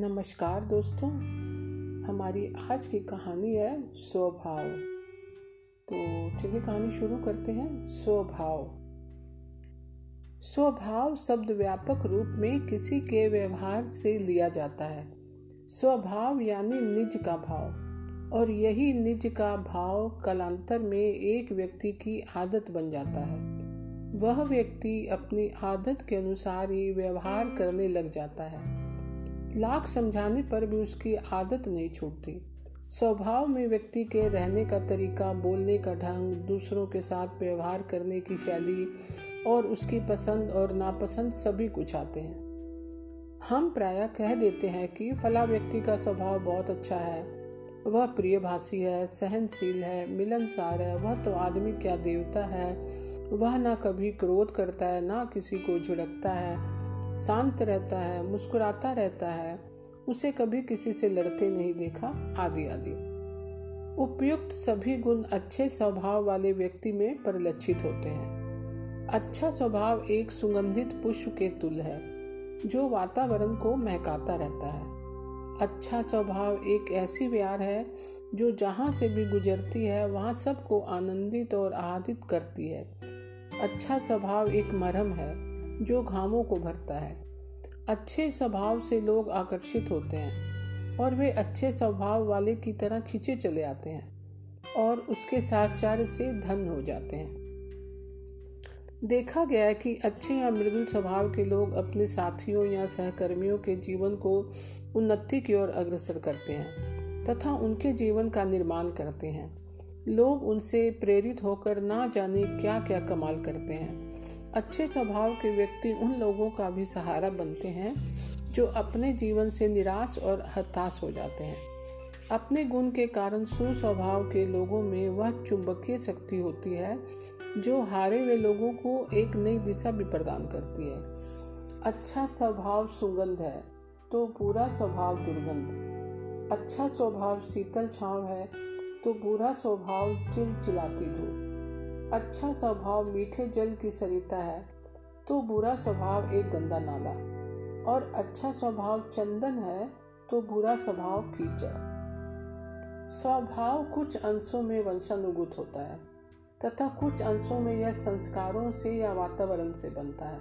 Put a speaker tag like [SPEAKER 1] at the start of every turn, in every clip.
[SPEAKER 1] नमस्कार दोस्तों, हमारी आज की कहानी है स्वभाव। तो चलिए कहानी शुरू करते हैं, स्वभाव। स्वभाव शब्द व्यापक रूप में किसी के व्यवहार से लिया जाता है। स्वभाव यानी निज का भाव, और यही निज का भाव कलांतर में एक व्यक्ति की आदत बन जाता है। वह व्यक्ति अपनी आदत के अनुसार ही व्यवहार करने लग जाता है। लाख समझाने पर भी उसकी आदत नहीं छूटती। स्वभाव में व्यक्ति के रहने का तरीका, बोलने का ढंग, दूसरों के साथ व्यवहार करने की शैली और उसकी पसंद और नापसंद सभी कुछ आते हैं। हम प्राय कह देते हैं कि फला व्यक्ति का स्वभाव बहुत अच्छा है। वह प्रिय भाषी है, सहनशील है, मिलनसार है, वह तो आदमी क्या देवता है? वह ना कभी क्रोध करता है, ना किसी को झुड़कता है। शांत रहता है, मुस्कुराता रहता है, उसे कभी किसी से लड़ते नहीं देखा, आदि आदि। उपयुक्त सभी गुण अच्छे स्वभाव वाले व्यक्ति में परिलक्षित होते हैं। अच्छा स्वभाव एक सुगंधित पुष्प के तुल है, जो वातावरण को महकाता रहता है। अच्छा स्वभाव एक ऐसी व्यार है, जो जहाँ से भी गुजरती है, वहाँ सबको आनंदित और आहादित करती है। अच्छा स्वभाव एक मरहम है जो घामों को भरता है। अच्छे स्वभाव से लोग आकर्षित होते हैं और वे अच्छे स्वभाव वाले की तरह खींचे चले आते हैं और उसके साहचार्य से धन हो जाते हैं। देखा गया है कि अच्छे या मृदुल स्वभाव के लोग अपने साथियों या सहकर्मियों के जीवन को उन्नति की ओर अग्रसर करते हैं तथा उनके जीवन का निर्माण करते हैं। लोग उनसे प्रेरित होकर ना जाने क्या क्या कमाल करते हैं। अच्छे स्वभाव के व्यक्ति उन लोगों का भी सहारा बनते हैं, जो अपने जीवन से निराश और हताश हो जाते हैं। अपने गुण के कारण सुस्वभाव के लोगों में वह चुंबकीय शक्ति होती है, जो हारे हुए लोगों को एक नई दिशा भी प्रदान करती है। अच्छा स्वभाव सुगंध है तो पूरा स्वभाव दुर्गंध। अच्छा स्वभाव शीतल छाव है तो बुरा स्वभाव चिलचिलाती धूप। अच्छा स्वभाव मीठे जल की सरिता है तो बुरा स्वभाव एक गंदा नाला। और अच्छा स्वभाव चंदन है तो बुरा स्वभाव कीचड़। स्वभाव कुछ अंशों में वंशानुगत होता है, तथा कुछ अंशों में यह संस्कारों से या वातावरण से बनता है।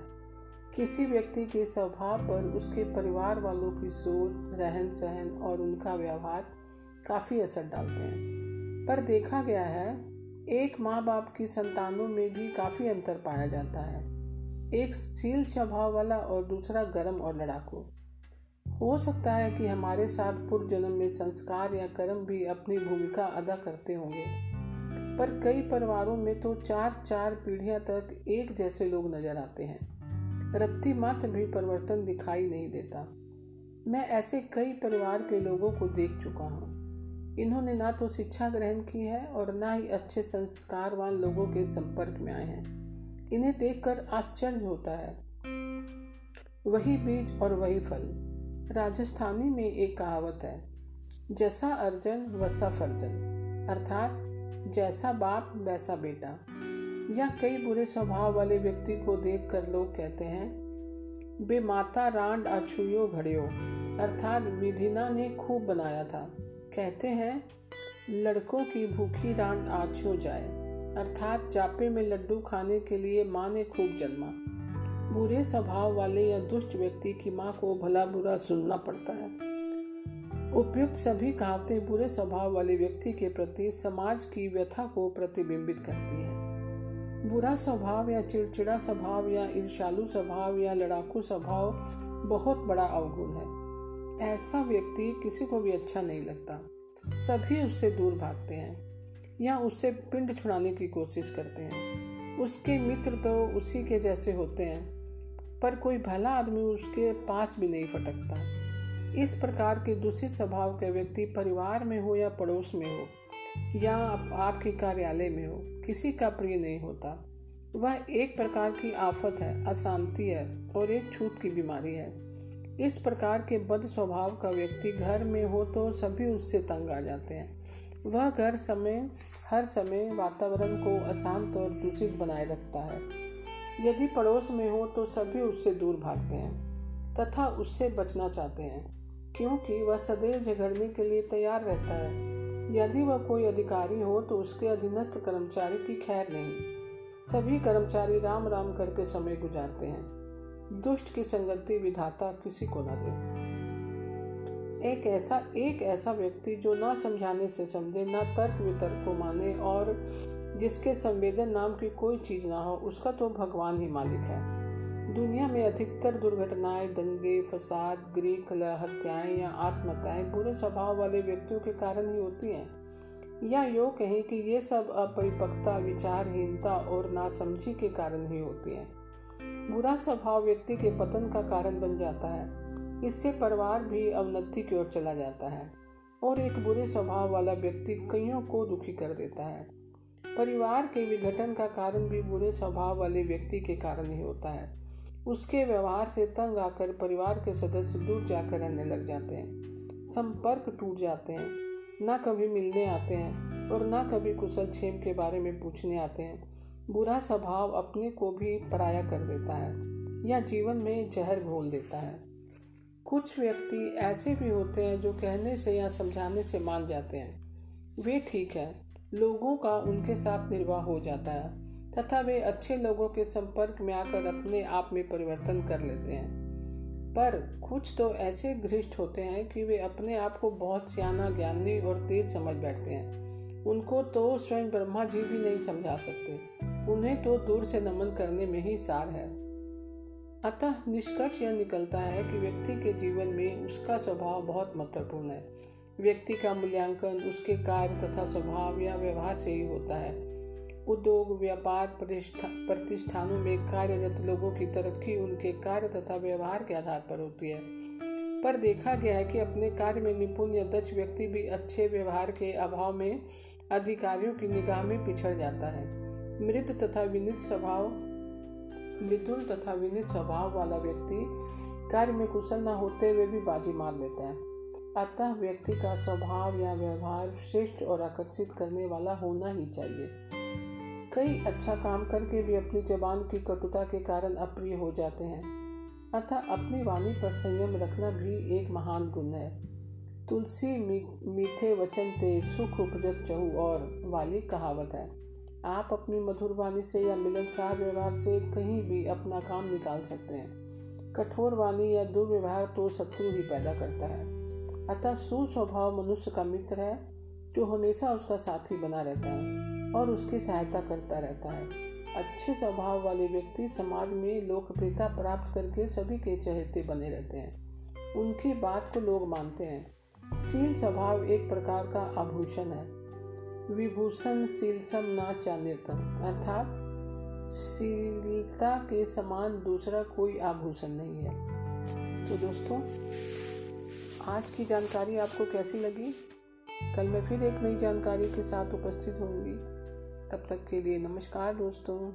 [SPEAKER 1] किसी व्यक्ति के स्वभाव पर उसके परिवार वालों की सोच रहन सहन और उनका व्यवहार काफ़ी असर डालते हैं। पर देखा गया है एक माँ बाप की संतानों में भी काफ़ी अंतर पाया जाता है। एक सील स्वभाव वाला और दूसरा गर्म और लड़ाकू। हो सकता है कि हमारे साथ पूर्व जन्म में संस्कार या कर्म भी अपनी भूमिका अदा करते होंगे, पर कई परिवारों में तो चार चार पीढ़ियाँ तक एक जैसे लोग नज़र आते हैं। रत्ती मात्र भी परिवर्तन दिखाई नहीं देता। मैं ऐसे कई परिवार के लोगों को देख चुका हूँ। इन्होंने ना तो शिक्षा ग्रहण की है और ना ही अच्छे संस्कारवान लोगों के संपर्क में आए हैं। इन्हें देखकर आश्चर्य होता है। वही बीज और वही फल। राजस्थानी में एक कहावत है, जैसा अर्जन वैसा फर्जन अर्थात, जैसा बाप वैसा बेटा। या कई बुरे स्वभाव वाले व्यक्ति को देखकर लोग कहते हैं, बे माता रांड अछुयो घड़ियो। अर्थात, विधिना ने खूब बनाया था। कहते हैं, लड़कों की भूखी डांट आज हो जाए। अर्थात जापे में लड्डू खाने के लिए माँ ने खूब जन्मा। बुरे स्वभाव वाले या दुष्ट व्यक्ति की माँ को भला बुरा सुनना पड़ता है। उपयुक्त सभी कहावतें बुरे स्वभाव वाले व्यक्ति के प्रति समाज की व्यथा को प्रतिबिंबित करती है। बुरा स्वभाव या चिड़चिड़ा स्वभाव या ईर्षालु स्वभाव या लड़ाकू स्वभाव बहुत बड़ा अवगुण है। ऐसा व्यक्ति किसी को भी अच्छा नहीं लगता। सभी उससे दूर भागते हैं, या उससे पिंड छुड़ाने की कोशिश करते हैं। उसके मित्र तो उसी के जैसे होते हैं, पर कोई भला आदमी उसके पास भी नहीं फटकता। इस प्रकार के दूषित स्वभाव के व्यक्ति परिवार में हो या पड़ोस में हो, या आपके कार्यालय में हो, किसी का प्रिय नहीं होता। वह एक प्रकार की आफत है, अशांति है और एक छूत की बीमारी है। इस प्रकार के बद स्वभाव का व्यक्ति घर में हो तो सभी उससे तंग आ जाते हैं। वह घर समय, हर समय वातावरण को अशांत और दूषित बनाए रखता है। यदि पड़ोस में हो तो सभी उससे दूर भागते हैं, तथा उससे बचना चाहते हैं, क्योंकि वह सदैव झगड़ने के लिए तैयार रहता है। यदि वह कोई अधिकारी हो तो उसके अधीनस्थ कर्मचारी की खैर नहीं। सभी कर्मचारी राम राम करके समय गुजारते हैं। दुष्ट की संगति विधाता किसी को ना दे। एक ऐसा एक ऐसा व्यक्ति जो ना समझाने से समझे, ना तर्क वितर्क को माने और जिसके संवेदन नाम की कोई चीज़ ना हो, उसका तो भगवान ही मालिक है। दुनिया में अधिकतर दुर्घटनाएँ, दंगे, फसाद गृह कलह हत्याएँ या आत्महत्याएँ बुरे स्वभाव वाले व्यक्तियों के कारण ही होती हैं। या यो कहें कि ये सब अपरिपक्वता, विचारहीनता और नासमझी के कारण ही होती है। बुरा स्वभाव व्यक्ति के पतन का कारण बन जाता है। इससे परिवार भी अवनति की ओर चला जाता है और एक बुरे स्वभाव वाला व्यक्ति कईयों को दुखी कर देता है। परिवार के विघटन का कारण भी बुरे स्वभाव वाले व्यक्ति के कारण ही होता है। उसके व्यवहार से तंग आकर परिवार के सदस्य दूर जाकर रहने लग जाते हैं। संपर्क टूट जाते हैं, ना कभी मिलने आते हैं और ना कभी कुशल छेम के बारे में पूछने आते हैं। बुरा स्वभाव अपने को भी पराया कर देता है, या जीवन में जहर घोल देता है। कुछ व्यक्ति ऐसे भी होते हैं जो कहने से या समझाने से मान जाते हैं। वे ठीक है, लोगों का उनके साथ निर्वाह हो जाता है, तथा वे अच्छे लोगों के संपर्क में आकर अपने आप में परिवर्तन कर लेते हैं। पर कुछ तो ऐसे घृष्ट होते हैं कि वे अपने आप को बहुत सियाना, ज्ञानी और तेज समझ बैठते हैं। उनको तो स्वयं ब्रह्मा जी भी नहीं समझा सकते। उन्हें तो दूर से नमन करने में ही सार है। अतः निष्कर्ष यह निकलता है कि व्यक्ति के जीवन में उसका स्वभाव बहुत महत्वपूर्ण है। व्यक्ति का मूल्यांकन, उसके कार्य तथा स्वभाव या व्यवहार से ही होता है। उद्योग, व्यापार, प्रतिष्ठा, प्रतिष्ठानों में कार्यरत लोगों की तरक्की उनके कार्य तथा व्यवहार के आधार पर होती है। पर देखा गया है कि अपने कार्य में निपुण या दक्ष व्यक्ति भी अच्छे व्यवहार के अभाव में अधिकारियों की निगाह में पिछड़ जाता है। मृत तथा विनित स्वभाव, मृदुल तथा विनित स्वभाव वाला व्यक्ति कार्य में कुशल न होते हुए भी बाजी मार लेता है। अतः व्यक्ति का स्वभाव या व्यवहार श्रेष्ठ और आकर्षित करने वाला होना ही चाहिए। कई अच्छा काम करके भी अपनी जबान की कटुता के कारण अप्रिय हो जाते हैं। अतः अपनी वाणी पर संयम रखना भी एक महान गुण है। तुलसी मीठे वचन ते सुख उपजत चहु और वाली कहावत है। आप अपनी मधुर वाणी से या मिलनसार व्यवहार से कहीं भी अपना काम निकाल सकते हैं। कठोर वाणी या दुर्व्यवहार तो शत्रु ही पैदा करता है। अतः सुस्वभाव मनुष्य का मित्र है, जो हमेशा उसका साथी बना रहता है और उसकी सहायता करता रहता है। अच्छे स्वभाव वाले व्यक्ति समाज में लोकप्रियता प्राप्त करके सभी के चहेते बने रहते हैं। उनकी बात को लोग मानते हैं। शील स्वभाव एक प्रकार का आभूषण है। विभूषण शीलसम ना चान्यतम, अर्थात शीलता के समान दूसरा कोई आभूषण नहीं है। तो दोस्तों, आज की जानकारी आपको कैसी लगी? कल मैं फिर एक नई जानकारी के साथ उपस्थित होंगी। तब तक के लिए नमस्कार दोस्तों।